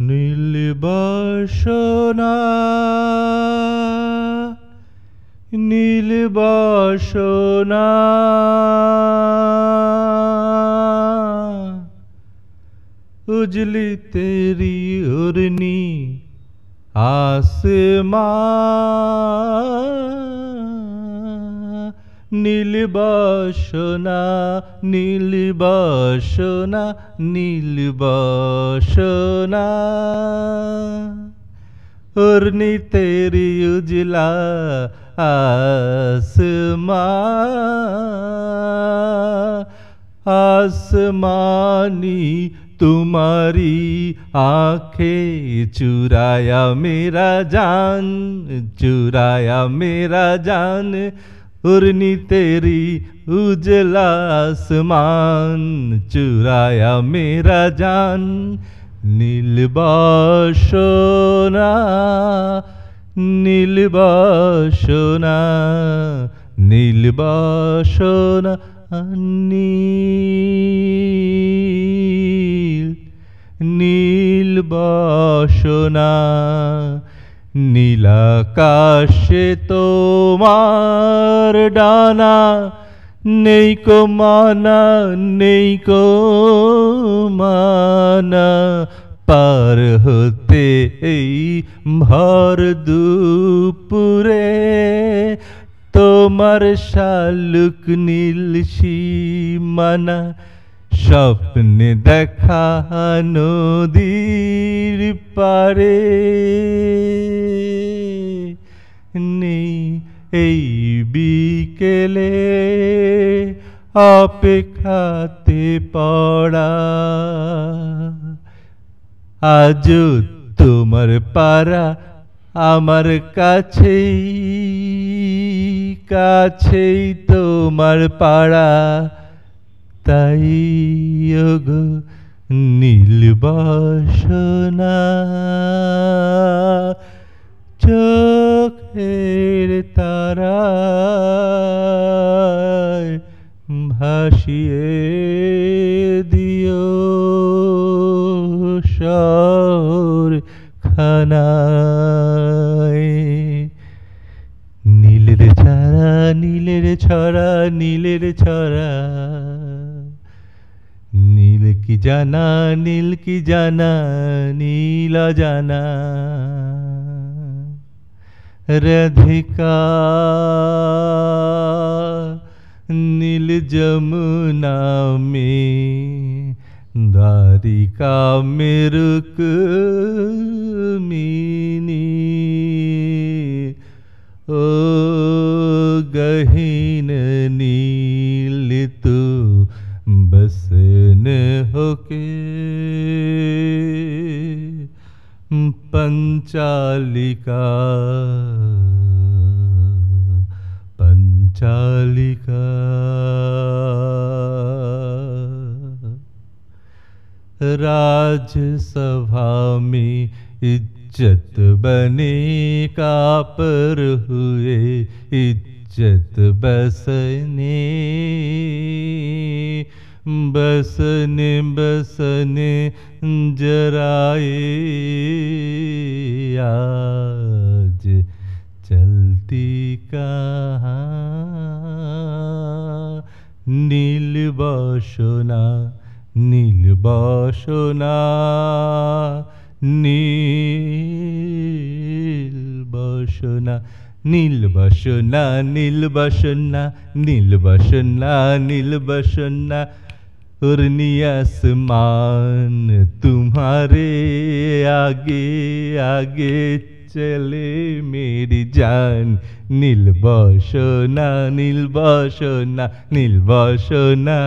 নীলবাসনা নীলবাসনা उजली तेरी उर्नी आसमां নীলবাসনা নীলবাসনা নীলবাসনা। অর্নি তেরি উজলা আসমা, আসমানি তোমারি আখে চুরায়া মেরা জান চুরায়া মেরা জান। তেরি উজলা আসমান চুরায়া মেরা জান নীলবাসনা নীলবাসনা নীলবাসনা নীল নীলবাসনা নীলাকাশে তোমার ডানা, নেই কো মানা, নেই কো মানা। পার হতে এই ভর দুপুরে তোমার শালুক নীল সীমানা স্বপ্নে দেখা নদীর পারে নেই এই বিকেলে অপেক্ষাতে পড়া। আজ তোমার পারা আমার কাছেই কাছেই তোমার পাড়া। তাই গো নীলবাসনা চোখের তারা ভাসিয়ে দিও শহর খানায়। নীলের ছড়া নীলের ছড়া নীলের ছড়া। की जाना, नील की जाना, नीला जाना। रधिका, नील जमुना में दारिका मेरुक मीनी। ओ गहीन नील तू তু बसन होके पंचालिका पंचालिका। राजसभा में इज़्ज़त बने का पर हुए इज़्ज़त बसने बसने बसने जराए आज चलती कहाँ নীল বসনা নীল বসনা নীল বসনা নীল বসনা নীল বসনা নীল বসনা নীল বসনা उर्नी आसमान तुम्हारे आगे आगे चले मेरी जान নীল বসনা নীল বসনা নীল বসনা